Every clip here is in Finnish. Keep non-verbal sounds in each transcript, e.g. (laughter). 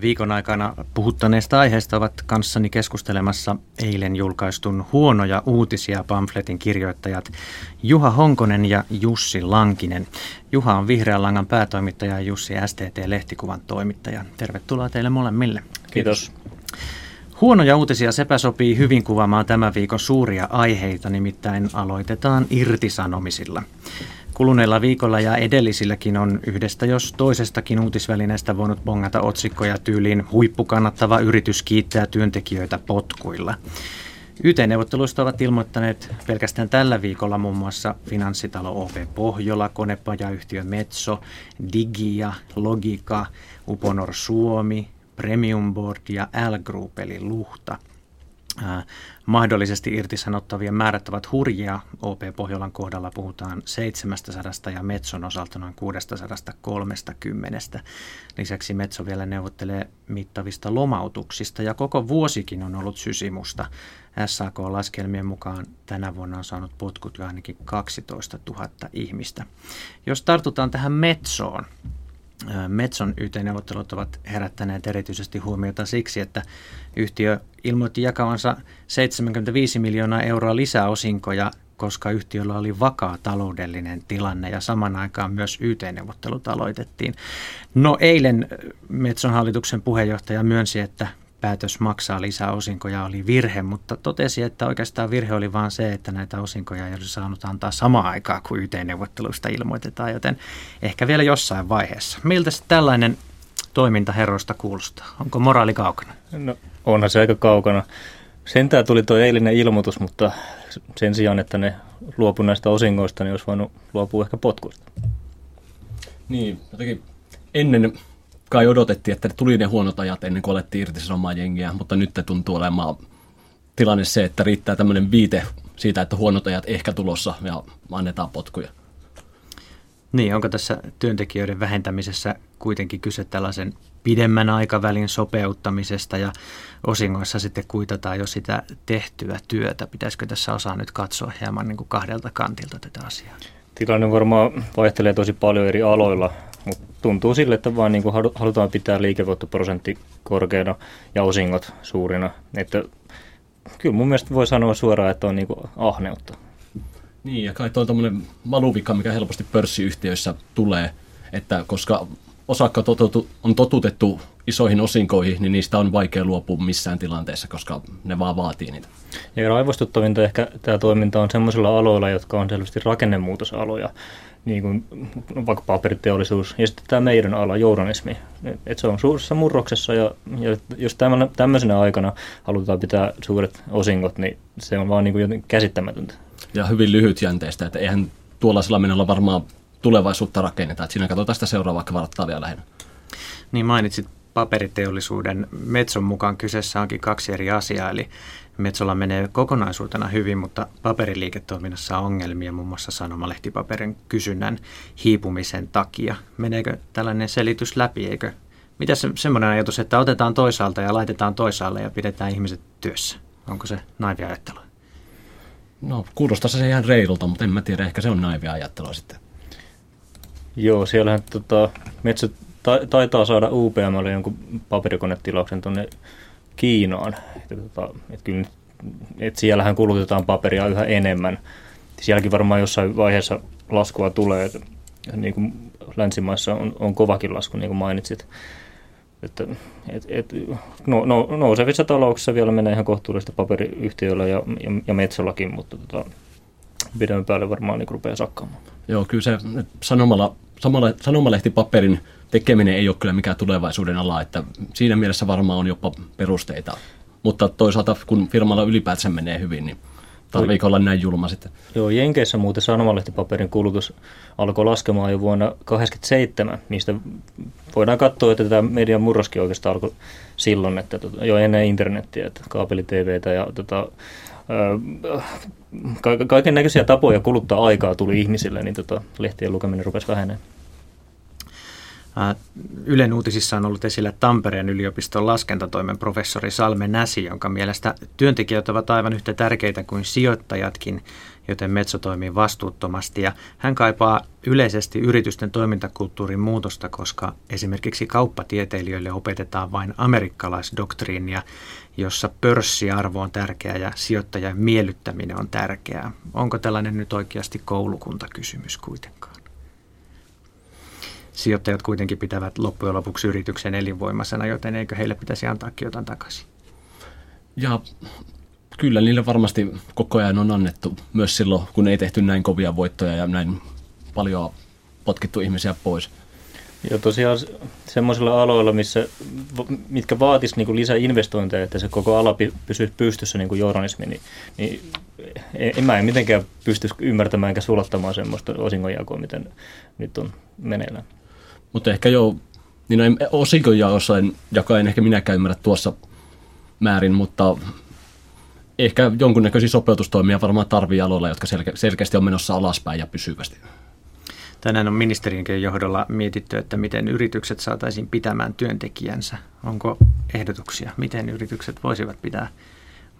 Viikon aikana puhuttaneesta aiheesta ovat kanssani keskustelemassa eilen julkaistun Huonoja uutisia pamfletin kirjoittajat Juha Honkonen ja Jussi Lankinen. Juha on Vihreän langan päätoimittaja ja Jussi STT-lehtikuvan toimittaja. Tervetuloa teille molemmille. Kiitos. Huonoja uutisia sepä sopii hyvin kuvaamaan tämän viikon suuria aiheita, nimittäin aloitetaan irtisanomisilla. Kuluneella viikolla ja edellisilläkin on yhdestä jos toisestakin uutisvälineestä voinut bongata otsikkoja tyyliin huippukannattava yritys kiittää työntekijöitä potkuilla. YT-neuvotteluista ovat ilmoittaneet pelkästään tällä viikolla muun muassa finanssitalo OP Pohjola, konepajayhtiö Metso, Digia, Logika, Uponor Suomi, Premium Board ja L Group eli Luhta – mahdollisesti irtisanottavien määrät ovat hurjia. OP Pohjolan kohdalla puhutaan 700 ja Metson osalta noin 630. Lisäksi Metso vielä neuvottelee mittavista lomautuksista ja koko vuosikin on ollut sysimusta. SAK-laskelmien mukaan tänä vuonna on saanut potkut jo ainakin 12 000 ihmistä. Jos tartutaan tähän Metsoon, Metson YT-neuvottelut ovat herättäneet erityisesti huomiota siksi, että yhtiö ilmoitti jakavansa 75 miljoonaa euroa lisäosinkoja, koska yhtiöllä oli vakaa taloudellinen tilanne ja saman aikaan myös YT-neuvottelut aloitettiin. No eilen Metson hallituksen puheenjohtaja myönsi, että päätös maksaa lisää osinkoja oli virhe, mutta totesi, että oikeastaan virhe oli vain se, että näitä osinkoja ei olisi saanut antaa samaan aikaan kuin YT-neuvotteluista ilmoitetaan, joten ehkä vielä jossain vaiheessa. Miltä tällainen toiminta herroista kuulostaa? Onko moraali kaukana? No onhan se aika kaukana. Sentään tuli tuo eilinen ilmoitus, mutta sen sijaan, että ne luopu näistä osingoista, niin olisi voinut luopua ehkä potkuista. Niin, jotenkin ennen kai odotettiin, että tuli ne huonot ajat ennen kuin alettiin irtisanomaan jengiä, mutta nyt tuntuu olemaan tilanne se, että riittää tämmöinen viite siitä, että huonot ajat ehkä tulossa ja annetaan potkuja. Niin, onko tässä työntekijöiden vähentämisessä kuitenkin kyse tällaisen pidemmän aikavälin sopeuttamisesta ja osingoissa sitten kuitataan jo sitä tehtyä työtä. Pitäisikö tässä osaa nyt katsoa hieman niin kuin kahdelta kantilta tätä asiaa? Tilanne varmaan vaihtelee tosi paljon eri aloilla. Mutta tuntuu sille, että vaan niin kuin halutaan pitää liikevoittoprosentti korkeana ja osingot suurina. Että kyllä mun mielestä voi sanoa suoraan, että on niin kuin ahneutta. Niin, ja kai tuo on tämmöinen valuvika, mikä helposti pörssiyhtiöissä tulee, että koska osakkaat on totutettu isoihin osinkoihin, niin niistä on vaikea luopua missään tilanteessa, koska ne vaan vaatii niitä. Ja raivostuttavinta ehkä tämä toiminta on sellaisilla aloilla, jotka on selvästi rakennemuutosaloja niin kuin vaikka paperiteollisuus ja sitten tämä meidän ala, journalismi. että se on suuressa murroksessa ja, ja jos tämän, tämmöisenä aikana halutaan pitää suuret osingot, niin se on vaan niin kuin käsittämätöntä. Ja hyvin lyhytjänteistä, että eihän tuollaisella menolla varmaan tulevaisuutta rakenneta. Että siinä katsotaan sitä seuraavaa kvartaalia lähinnä. Niin mainitsit paperiteollisuuden. Metson mukaan kyseessä onkin kaksi eri asiaa, eli Metsolla menee kokonaisuutena hyvin, mutta paperiliiketoiminnassa on ongelmia muun muassa sanomalehtipaperin kysynnän hiipumisen takia. Meneekö tällainen selitys läpi, eikö? Mitä se, semmoinen ajatus, että otetaan toisaalta ja laitetaan toisaalle ja pidetään ihmiset työssä? Onko se naivia ajattelua? No kuulostaa se ihan reilulta, mutta en mä tiedä, ehkä se on naivia ajattelua sitten. Joo, siellähän tota, Metsä ta- taitaa saada UPMlle jonkun paperikonetilauksen tuonne Kiinaan. Että, tota, et kyllä, et siellähän kulutetaan paperia yhä enemmän. Sielläkin varmaan jossain vaiheessa laskua tulee, että niin kuin länsimaissa on, on kovakin lasku, niin kuin mainitsit. Että, et, et, no, no, nousevissa talouksissa vielä menee ihan kohtuullista paperiyhtiöillä ja, ja, ja metsällakin, mutta tota, pidemmän päälle varmaan niin rupeaa sakkaamaan. Joo, kyllä se sanomalla, samalla, sanomalehtipaperin tekeminen ei ole kyllä mikään tulevaisuuden ala, että siinä mielessä varmaan on jopa perusteita. Mutta toisaalta kun firmalla ylipäätään menee hyvin, niin tarviiko olla näin julma sitten? Joo, Jenkeissä muuten sanomalehtipaperin kulutus alkoi laskemaan jo vuonna 1987. Niistä voidaan katsoa, että tämä median murroskin oikeastaan alkoi silloin, että tota, jo ennen internettiä, että kaapeli-TVtä ja tota, kaiken näköisiä tapoja kuluttaa aikaa tuli ihmisille, niin tota, lehtien lukeminen rupesi vähenee. Ylen uutisissa on ollut esillä Tampereen yliopiston laskentatoimen professori Salme Näsi, jonka mielestä työntekijät ovat aivan yhtä tärkeitä kuin sijoittajatkin, joten Metso toimii vastuuttomasti. Ja hän kaipaa yleisesti yritysten toimintakulttuurin muutosta, koska esimerkiksi kauppatieteilijöille opetetaan vain amerikkalaisdoktriinia, jossa pörssiarvo on tärkeä ja sijoittajan miellyttäminen on tärkeää. Onko tällainen nyt oikeasti koulukuntakysymys kuitenkaan? sijoittajat kuitenkin pitävät loppujen lopuksi yrityksen elinvoimaisena, joten eikö heille pitäisi antaa jotain takaisin? Ja kyllä niille varmasti koko ajan on annettu, myös silloin kun ei tehty näin kovia voittoja ja näin paljon potkittu ihmisiä pois. Joo, tosiaan semmoisilla aloilla, missä, mitkä vaatisivat niin lisää investointeja, että se koko ala pysyisi pystyssä, niin kuin journalismi, niin, niin en mä en mitenkään pysty ymmärtämään eikä sulattamaan semmoista osingonjakoa, miten nyt on meneillään. Mutta ehkä jo, niin no, osinkoja osain, joka en ehkä minäkään ymmärrä tuossa määrin, mutta ehkä jonkunnäköisiä sopeutustoimia varmaan tarvii aloilla, jotka selke- selkeästi on menossa alaspäin ja pysyvästi. Tänään on ministeriönkin johdolla mietitty, että miten yritykset saataisiin pitämään työntekijänsä. Onko ehdotuksia, miten yritykset voisivat pitää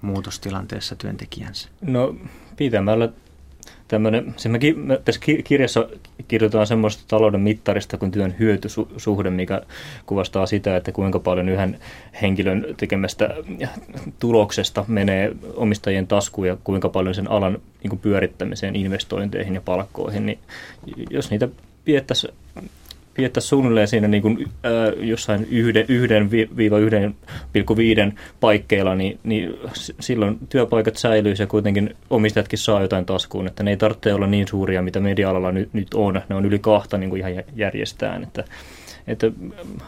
muutostilanteessa työntekijänsä? No pitämällä tämmöinen, me tässä kirjassa kirjoitetaan semmoista talouden mittarista kuin työn hyötysuhde, mikä kuvastaa sitä, että kuinka paljon yhden henkilön tekemästä tuloksesta menee omistajien taskuun ja kuinka paljon sen alan niin pyörittämiseen, investointeihin ja palkkoihin. Niin jos niitä piettäisiin pidettäisiin suunnilleen siinä niin kuin, äh, jossain yhden, yhden viiva yhden pilkku viiden paikkeilla, niin, niin silloin työpaikat säilyy ja kuitenkin omistajatkin saa jotain taskuun, että ne ei tarvitse olla niin suuria, mitä media-alalla nyt, nyt on. Ne on yli kahta niin kuin ihan järjestään, että, että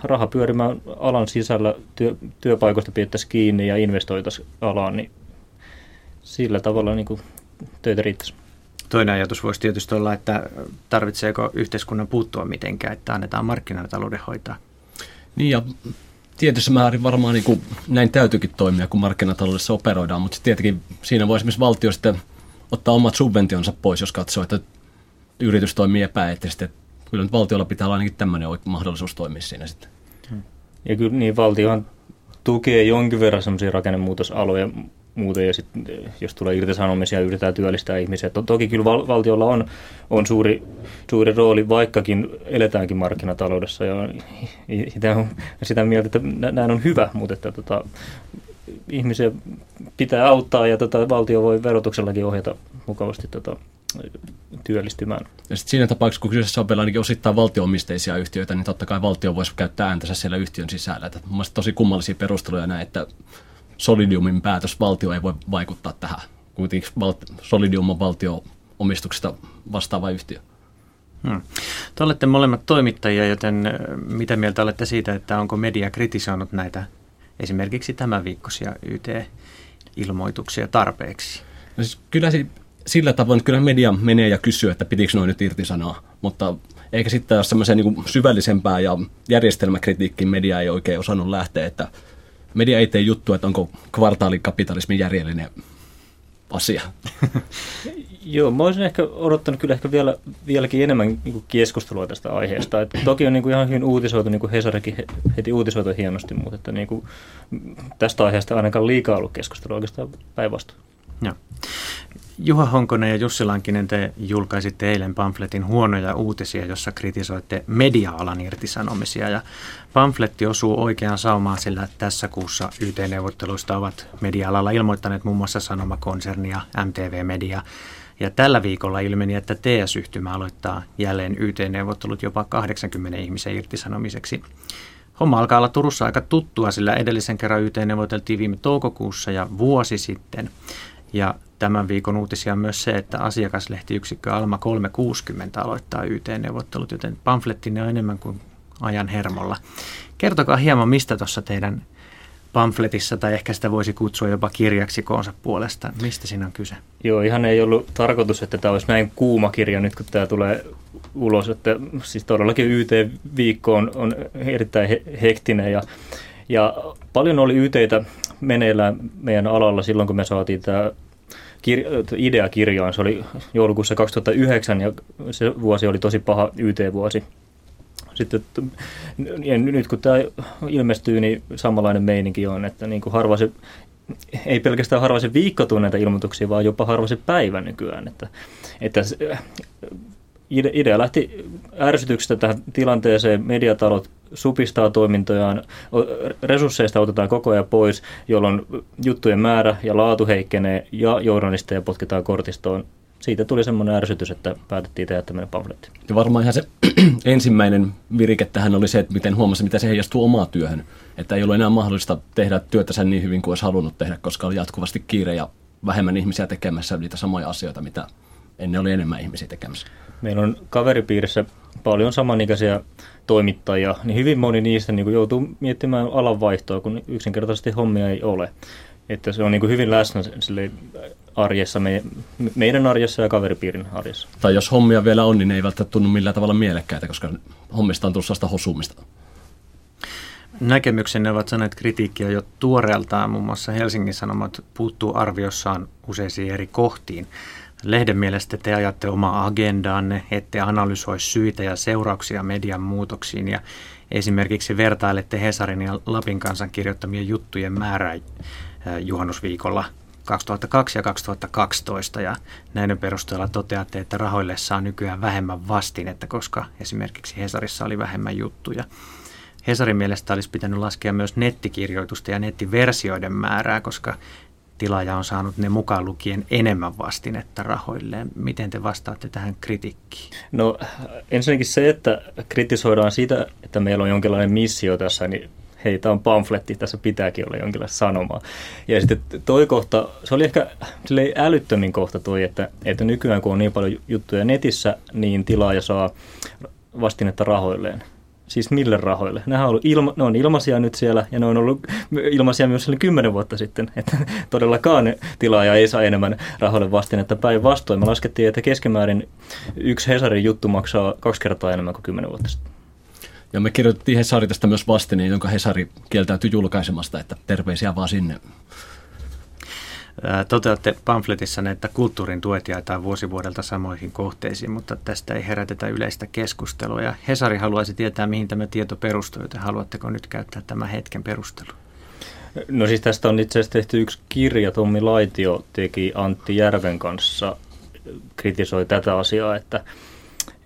raha pyörimään alan sisällä työ, työpaikoista pidettäisiin kiinni ja investoitaisiin alaan, niin sillä tavalla niin kuin töitä riittäisi. Toinen ajatus voisi tietysti olla, että tarvitseeko yhteiskunnan puuttua mitenkään, että annetaan markkinatalouden hoitaa. Niin ja tietyssä määrin varmaan niin kuin näin täytyykin toimia, kun markkinataloudessa operoidaan, mutta tietenkin siinä voi esimerkiksi valtio sitten ottaa omat subventionsa pois, jos katsoo, että yritys toimii epäeettisesti. Kyllä nyt valtiolla pitää olla ainakin tämmöinen mahdollisuus toimia siinä sitten. Ja kyllä niin valtiohan tukee jonkin verran sellaisia rakennemuutosaloja, muuten, ja sitten jos tulee irtisanomisia, yritetään työllistää ihmisiä. Toki kyllä val- valtiolla on, on suuri, suuri rooli, vaikkakin eletäänkin markkinataloudessa, ja sitä, on, sitä mieltä, että näin on hyvä, mutta että tota, ihmisiä pitää auttaa, ja tota, valtio voi verotuksellakin ohjata mukavasti tota, työllistymään. Ja sitten siinä tapauksessa, kun kyseessä on vielä ainakin osittain valtioomisteisia yhtiöitä, niin totta kai valtio voisi käyttää ääntänsä siellä yhtiön sisällä. Mun tosi kummallisia perusteluja näin, että Solidiumin päätös, valtio ei voi vaikuttaa tähän. Kuitenkin Solidium on valtio-omistuksesta vastaava yhtiö. Hmm. Te olette molemmat toimittajia, joten mitä mieltä olette siitä, että onko media kritisoinut näitä esimerkiksi tämän viikkoisia YT-ilmoituksia tarpeeksi? No siis kyllä sillä tavoin, että kyllä media menee ja kysyy, että pitikö noin nyt irtisanoa, mutta eikä sitten ole semmoiseen niin syvällisempää ja järjestelmäkritiikkiin media ei oikein osannut lähteä, että media ei tee juttua, että onko kvartaalikapitalismin järjellinen asia. (laughs) Joo, mä olisin ehkä odottanut kyllä ehkä vielä, vieläkin enemmän niin keskustelua tästä aiheesta. Et toki on niin kuin ihan hyvin uutisoitu, niin kuin Hesarikin heti uutisoitu hienosti, mutta että niin kuin tästä aiheesta ainakaan liikaa ollut keskustelua oikeastaan päinvastoin. Joo. Juha Honkonen ja Jussi Lankinen, te julkaisitte eilen pamfletin huonoja uutisia, jossa kritisoitte media-alan irtisanomisia. Ja pamfletti osuu oikeaan saumaan, sillä tässä kuussa YT-neuvotteluista ovat media-alalla ilmoittaneet muun muassa Sanomakonserni ja MTV Media. Ja tällä viikolla ilmeni, että TS-yhtymä aloittaa jälleen YT-neuvottelut jopa 80 ihmisen irtisanomiseksi. Homma alkaa olla Turussa aika tuttua, sillä edellisen kerran YT neuvoteltiin viime toukokuussa ja vuosi sitten. Ja tämän viikon uutisia on myös se, että asiakaslehtiyksikkö Alma 360 aloittaa YT-neuvottelut, joten pamflettinne on enemmän kuin ajan hermolla. Kertokaa hieman, mistä tuossa teidän pamfletissa, tai ehkä sitä voisi kutsua jopa kirjaksi koonsa puolesta. Mistä siinä on kyse? Joo, ihan ei ollut tarkoitus, että tämä olisi näin kuuma kirja nyt, kun tämä tulee ulos. Että, siis todellakin YT-viikko on, on erittäin he, hektinen ja, ja paljon oli YTitä meneillään meidän alalla silloin, kun me saatiin tämä kir- idea kirjaan. Se oli joulukuussa 2009 ja se vuosi oli tosi paha YT-vuosi. Sitten, ja nyt kun tämä ilmestyy, niin samanlainen meininki on, että niin kuin harva se, ei pelkästään harva se viikko näitä ilmoituksia, vaan jopa harva se päivä nykyään. Että, että idea lähti ärsytyksestä tähän tilanteeseen. Mediatalot supistaa toimintojaan, resursseista otetaan koko ajan pois, jolloin juttujen määrä ja laatu heikkenee ja journalisteja potkitaan kortistoon. Siitä tuli semmoinen ärsytys, että päätettiin tehdä tämmöinen pamfletti. Ja varmaan ihan se (clears throat) ensimmäinen virike tähän oli se, että miten huomasi, mitä se heijastuu omaa työhön. Että ei ollut enää mahdollista tehdä työtä sen niin hyvin kuin olisi halunnut tehdä, koska oli jatkuvasti kiire ja vähemmän ihmisiä tekemässä niitä samoja asioita, mitä ennen oli enemmän ihmisiä tekemässä. Meillä on kaveripiirissä paljon samanikäisiä toimittajia, niin hyvin moni niistä niin kuin joutuu miettimään alanvaihtoa, kun yksinkertaisesti hommia ei ole. Että se on niin kuin hyvin läsnä sille arjessa, meidän arjessa ja kaveripiirin arjessa. Tai jos hommia vielä on, niin ne ei välttämättä tunnu millään tavalla mielekkäitä, koska hommista on tullut sellaista hosumista. Näkemyksenne ovat saaneet kritiikkiä jo tuoreeltaan. Muun muassa Helsingin Sanomat puuttuu arviossaan useisiin eri kohtiin. Lehden mielestä te ajatte omaa agendaanne, ette analysoi syitä ja seurauksia median muutoksiin ja esimerkiksi vertailette Hesarin ja Lapin kansan kirjoittamien juttujen määrää äh, juhannusviikolla 2002 ja 2012 ja näiden perusteella toteatte, että rahoille saa nykyään vähemmän vastinetta, koska esimerkiksi Hesarissa oli vähemmän juttuja. Hesarin mielestä olisi pitänyt laskea myös nettikirjoitusta ja nettiversioiden määrää, koska tilaaja on saanut ne mukaan lukien enemmän vastinetta rahoilleen. Miten te vastaatte tähän kritiikkiin? No ensinnäkin se, että kritisoidaan sitä, että meillä on jonkinlainen missio tässä, niin hei, tämä on pamfletti, tässä pitääkin olla jonkinlaista sanomaa. Ja sitten toi kohta, se oli ehkä älyttömin kohta toi, että, että nykyään kun on niin paljon juttuja netissä, niin tilaaja saa vastinetta rahoilleen. Siis mille rahoille? Nehän on ollut ilma, ne on ilmaisia nyt siellä ja ne on ollut ilmaisia myös kymmenen vuotta sitten. Että (laughs) todellakaan tilaaja ei saa enemmän rahoille vastinetta päinvastoin. Me laskettiin, että keskimäärin yksi Hesarin juttu maksaa kaksi kertaa enemmän kuin kymmenen vuotta sitten. Ja me kirjoitettiin Hesari tästä myös vastineen, jonka Hesari kieltäytyi julkaisemasta, että terveisiä vaan sinne. Toteatte pamfletissanne, että kulttuurin tuet jaetaan vuosivuodelta samoihin kohteisiin, mutta tästä ei herätetä yleistä keskustelua. Ja Hesari haluaisi tietää, mihin tämä tieto perustuu, joten haluatteko nyt käyttää tämän hetken perustelu? No siis tästä on itse asiassa tehty yksi kirja, Tommi Laitio teki Antti Järven kanssa, kritisoi tätä asiaa, että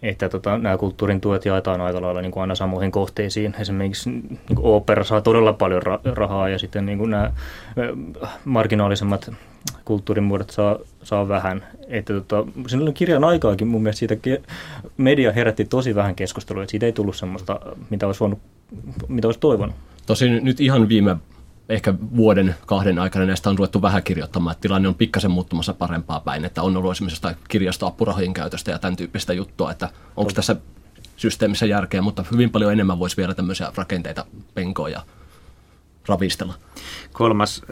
että tota, nämä kulttuurin tuet jaetaan aika lailla niin kuin aina samoihin kohteisiin. Esimerkiksi niin kuin opera saa todella paljon ra- rahaa ja sitten niin kuin nämä marginaalisemmat kulttuurin muodot saa, saa vähän. Että tota, oli kirjan aikaakin mun mielestä siitä media herätti tosi vähän keskustelua, että siitä ei tullut semmoista, mitä olisi, voinut, mitä olisi toivonut. Tosin nyt ihan viime ehkä vuoden kahden aikana näistä on ruvettu vähän kirjoittamaan, että tilanne on pikkasen muuttumassa parempaa päin, että on ollut esimerkiksi kirjastoapurahojen käytöstä ja tämän tyyppistä juttua, että onko tässä systeemissä järkeä, mutta hyvin paljon enemmän voisi vielä tämmöisiä rakenteita penkoja ravistella. Kolmas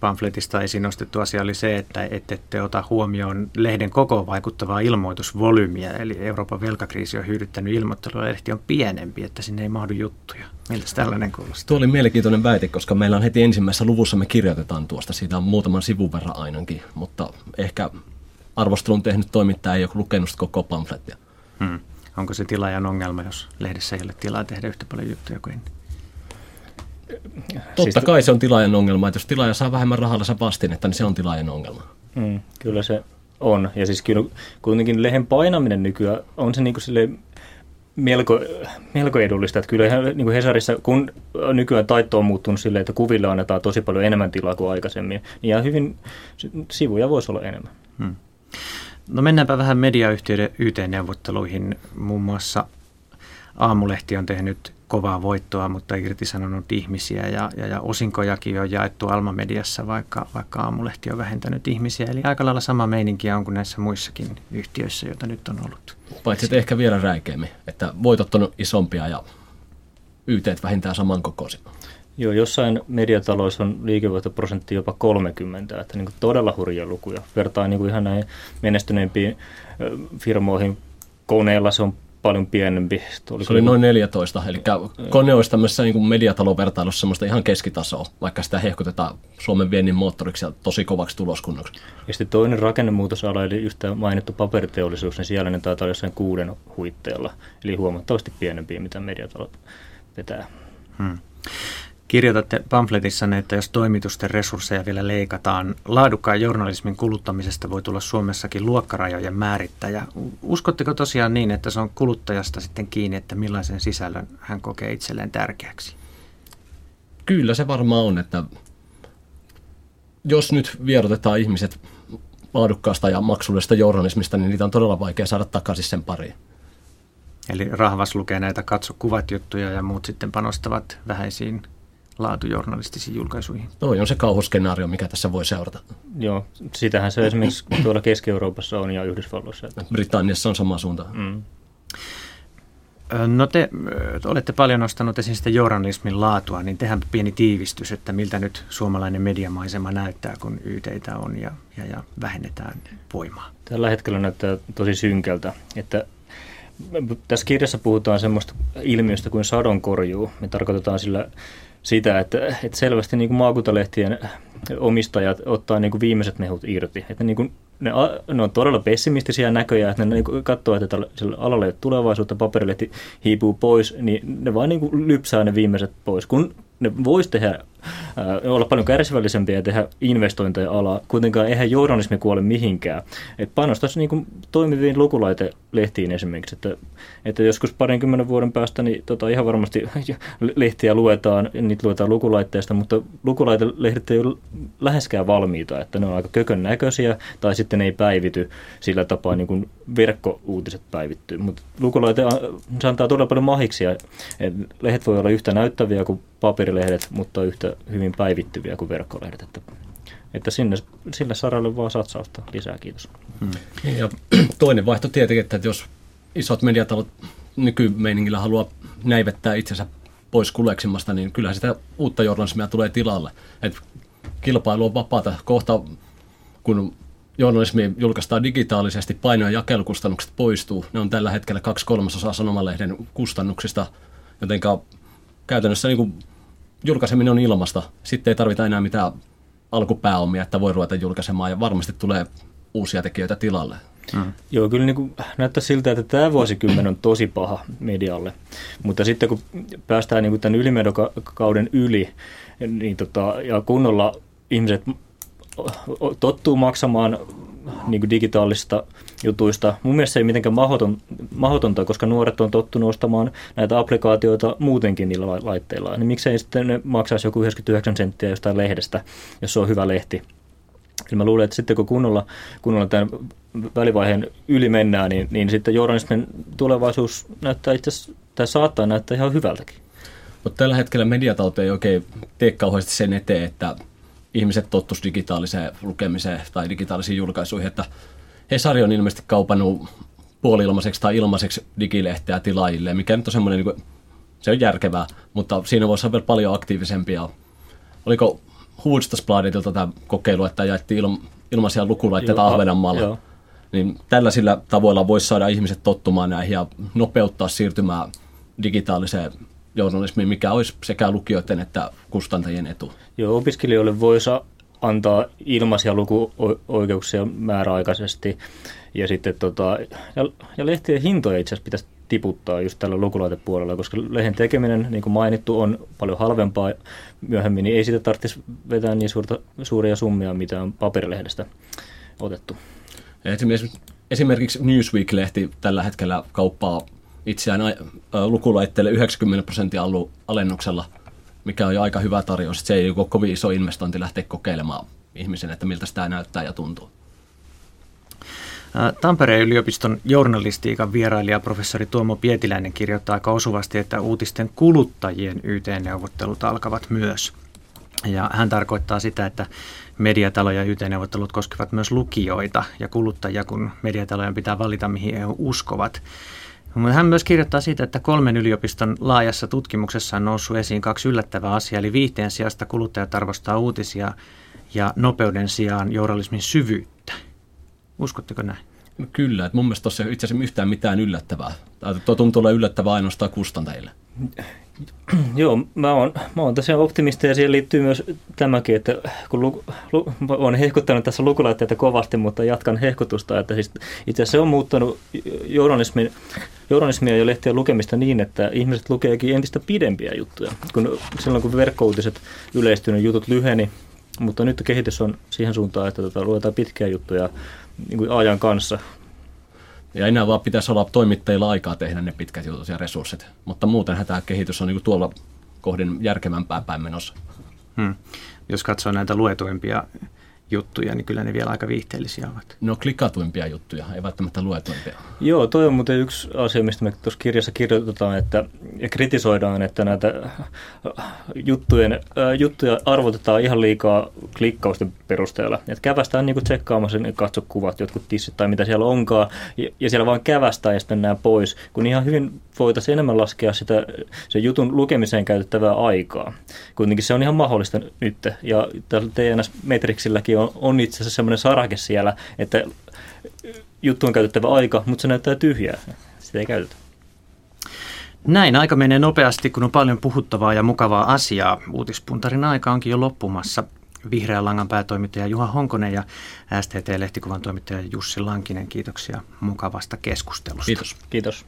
pamfletista esiin nostettu asia oli se, että ette ota huomioon lehden koko vaikuttavaa ilmoitusvolyymiä, eli Euroopan velkakriisi on hyödyttänyt ilmoittelua, lehti on pienempi, että sinne ei mahdu juttuja. Miltä tällainen kuulostaa? Tuo oli mielenkiintoinen väite, koska meillä on heti ensimmäisessä luvussa me kirjoitetaan tuosta, siitä on muutaman sivun verran ainakin, mutta ehkä arvostelun tehnyt toimittaja ei ole lukenut koko pamflettia. Hmm. Onko se tilaajan ongelma, jos lehdessä ei ole tilaa tehdä yhtä paljon juttuja kuin ennen? Totta siis, kai se on tilaajan ongelma, että jos tilaaja saa vähemmän rahalla vastinetta, niin se on tilaajan ongelma. Mm, kyllä se on. Ja siis kyllä kuitenkin lehen painaminen nykyään on se niin kuin melko, melko edullista. Että kyllä niin kuin Hesarissa, kun nykyään taitto on muuttunut silleen, että kuville annetaan tosi paljon enemmän tilaa kuin aikaisemmin, niin ihan hyvin sivuja voisi olla enemmän. Hmm. No mennäänpä vähän mediayhtiöiden YT-neuvotteluihin. Muun muassa Aamulehti on tehnyt kovaa voittoa, mutta irtisanonut ihmisiä ja, ja, ja osinkojakin on jaettu Alma-mediassa, vaikka, vaikka Aamulehti on vähentänyt ihmisiä. Eli aika lailla sama meininkiä on kuin näissä muissakin yhtiöissä, joita nyt on ollut. Paitsi että ehkä vielä räikeämmin, että voitot on isompia ja YT vähintään samankokoisia. Joo, jossain mediataloissa on liikevoittoprosentti jopa 30, että niin todella hurjia lukuja. Vertaa niin ihan näihin menestyneimpiin firmoihin. Koneella se on paljon pienempi. Oli se oli noin 14, eli kone olisi tämmöisessä niin mediatalovertailussa semmoista ihan keskitasoa, vaikka sitä hehkutetaan Suomen viennin moottoriksi ja tosi kovaksi tuloskunnoksi. Ja sitten toinen rakennemuutosala, eli just tämä mainittu paperiteollisuus, niin siellä ne taitaa olla jossain kuuden huitteella, eli huomattavasti pienempiä, mitä mediatalot vetää. Hmm. Kirjoitatte pamfletissanne, että jos toimitusten resursseja vielä leikataan, laadukkaan journalismin kuluttamisesta voi tulla Suomessakin luokkarajojen määrittäjä. Uskotteko tosiaan niin, että se on kuluttajasta sitten kiinni, että millaisen sisällön hän kokee itselleen tärkeäksi? Kyllä se varmaan on, että jos nyt vierotetaan ihmiset laadukkaasta ja maksullisesta journalismista, niin niitä on todella vaikea saada takaisin sen pariin. Eli rahvas lukee näitä katso kuvat juttuja ja muut sitten panostavat vähäisiin laatujournalistisiin julkaisuihin. Toi on se kauhuskenaario, mikä tässä voi seurata. Joo, sitähän se esimerkiksi tuolla Keski-Euroopassa on ja Yhdysvalloissa. Britanniassa on sama suunta. Mm. No te olette paljon nostanut esiin sitä journalismin laatua, niin tehän pieni tiivistys, että miltä nyt suomalainen mediamaisema näyttää, kun yteitä on ja, ja, ja vähennetään voimaa. Tällä hetkellä näyttää tosi synkältä, että tässä kirjassa puhutaan semmoista ilmiöstä kuin sadonkorjuu. Me tarkoitetaan sillä sitä, että, että selvästi niin kuin maakuntalehtien omistajat ottaa niin kuin viimeiset mehut irti. Että niin kuin ne, ne on todella pessimistisiä näköjä, että ne niin katsoo, että tällä alalla ei ole tulevaisuutta, paperilehti hiipuu pois, niin ne vaan niin kuin lypsää ne viimeiset pois. Kun ne voisi tehdä olla paljon kärsivällisempiä ja tehdä investointeja alaa. Kuitenkaan eihän journalismi kuole mihinkään. Et panostaisi niin toimiviin lukulaitelehtiin esimerkiksi, että, että joskus parinkymmenen vuoden päästä niin tota, ihan varmasti (laughs) lehtiä luetaan, niitä luetaan lukulaitteesta, mutta lukulaitelehdet ei ole läheskään valmiita, että ne on aika kökön näköisiä tai sitten ne ei päivity sillä tapaa niin kuin verkkouutiset päivittyy. Mutta lukulaite se antaa todella paljon mahiksia. lehdet voi olla yhtä näyttäviä kuin paperilehdet, mutta yhtä hyvin päivittyviä kuin verkkolehdet. Että, että sinne, sille saralle vaan satsausta lisää, kiitos. Hmm. Ja (clears throat) toinen vaihto tietenkin, että jos isot mediatalot nykymeiningillä haluaa näivettää itsensä pois kuleksimmasta, niin kyllä sitä uutta journalismia tulee tilalle. Et kilpailu on vapaata. Kohta, kun journalismi julkaistaan digitaalisesti, paino- ja jakelukustannukset poistuu. Ne on tällä hetkellä kaksi kolmasosaa sanomalehden kustannuksista, jotenka käytännössä niin kuin julkaiseminen on ilmasta. Sitten ei tarvita enää mitään alkupääomia, että voi ruveta julkaisemaan ja varmasti tulee uusia tekijöitä tilalle. Mm. Joo, kyllä niin kuin näyttää siltä, että tämä vuosikymmen on tosi paha medialle. Mutta sitten kun päästään niin kuin tämän ylimedokauden yli, niin tota, ja kunnolla ihmiset tottuu maksamaan niin kuin digitaalisista jutuista. Mun mielestä se ei mitenkään mahdoton, mahdotonta, koska nuoret on tottunut ostamaan näitä applikaatioita muutenkin niillä laitteilla. Niin miksei sitten ne maksaisi joku 99 senttiä jostain lehdestä, jos se on hyvä lehti. Eli mä luulen, että sitten kun kunnolla, kunnolla tämän välivaiheen yli mennään, niin, niin sitten journalismin tulevaisuus näyttää itse tai saattaa näyttää ihan hyvältäkin. Mutta tällä hetkellä mediatalot ei oikein tee kauheasti sen eteen, että ihmiset tottus digitaaliseen lukemiseen tai digitaalisiin julkaisuihin, että Hesari on ilmeisesti kaupannut puoli-ilmaiseksi tai ilmaiseksi digilehteä tilaajille, mikä nyt on semmoinen, niin kuin, se on järkevää, mutta siinä voisi olla vielä paljon aktiivisempia. Oliko Hufvudstadsbladetilta tämä kokeilu, että jaettiin ilma, ilmaisia lukulaitteita Ahvenanmaalla? Niin tällaisilla tavoilla voisi saada ihmiset tottumaan näihin ja nopeuttaa siirtymää digitaaliseen journalismiin, mikä olisi sekä lukijoiden että kustantajien etu. Joo, opiskelijoille voisi antaa ilmaisia lukuoikeuksia määräaikaisesti. Ja sitten tota, ja, ja lehtien hintoja itse asiassa pitäisi tiputtaa just tällä lukulaitepuolella, koska lehden tekeminen, niin kuin mainittu, on paljon halvempaa myöhemmin, niin ei siitä tarvitsisi vetää niin suurta, suuria summia, mitä on paperilehdestä otettu. Esimerkiksi, esimerkiksi Newsweek-lehti tällä hetkellä kauppaa itseään lukulaitteelle 90 prosenttia alennuksella, mikä on jo aika hyvä tarjous. Se ei ole kovin iso investointi lähteä kokeilemaan ihmisen, että miltä sitä näyttää ja tuntuu. Tampereen yliopiston journalistiikan vierailija professori Tuomo Pietiläinen kirjoittaa aika osuvasti, että uutisten kuluttajien YT-neuvottelut alkavat myös. Ja hän tarkoittaa sitä, että mediatalo- ja YT-neuvottelut koskevat myös lukijoita ja kuluttajia, kun mediatalojen pitää valita, mihin he uskovat. Hän myös kirjoittaa siitä, että kolmen yliopiston laajassa tutkimuksessa on noussut esiin kaksi yllättävää asiaa, eli viihteen sijasta kuluttajat arvostaa uutisia ja nopeuden sijaan journalismin syvyyttä. Uskotteko näin? Kyllä, että mun mielestä tuossa ei itse asiassa yhtään mitään yllättävää. Tuo tuntuu olla yllättävää ainoastaan kustantajille. (clears throat) Joo, mä oon, mä oon tosiaan optimisti ja siihen liittyy myös tämäkin, että kun lu, lu, olen hehkuttanut tässä lukulaitteita kovasti, mutta jatkan hehkutusta, että siis itse asiassa se on muuttanut journalismin, journalismia ja lehtien lukemista niin, että ihmiset lukeekin entistä pidempiä juttuja. Kun, silloin kun verkkouutiset yleistynyt jutut lyheni, mutta nyt kehitys on siihen suuntaan, että tota, luetaan pitkiä juttuja niin kuin ajan kanssa. Ja enää vaan pitäisi olla toimittajilla aikaa tehdä ne pitkät jutut ja resurssit. Mutta muuten tämä kehitys on niin tuolla kohdin järkevämpää päin menossa. Hmm. Jos katsoo näitä luetuimpia juttuja, niin kyllä ne vielä aika viihteellisiä ovat. Ne on klikatuimpia juttuja, ei välttämättä luetuimpia. Joo, toi on muuten yksi asia, mistä me tuossa kirjassa kirjoitetaan että, ja kritisoidaan, että näitä juttujen, äh, juttuja arvotetaan ihan liikaa klikkausten perusteella. Että kävästään niin tsekkaamassa ne katso kuvat, jotkut tissit tai mitä siellä onkaan, ja, ja siellä vaan kävästään ja sitten nämä pois, kun ihan hyvin voitaisiin enemmän laskea sitä sen jutun lukemiseen käytettävää aikaa. Kuitenkin se on ihan mahdollista nyt, ja tällä TNS-metriksilläkin on, on itse asiassa semmoinen sarake siellä, että juttu on käytettävä aika, mutta se näyttää tyhjää. Sitä ei käytetä. Näin aika menee nopeasti, kun on paljon puhuttavaa ja mukavaa asiaa. Uutispuntarin aika onkin jo loppumassa. Vihreän langan päätoimittaja Juha Honkonen ja STT-lehtikuvan toimittaja Jussi Lankinen, kiitoksia mukavasta keskustelusta. Kiitos. Kiitos.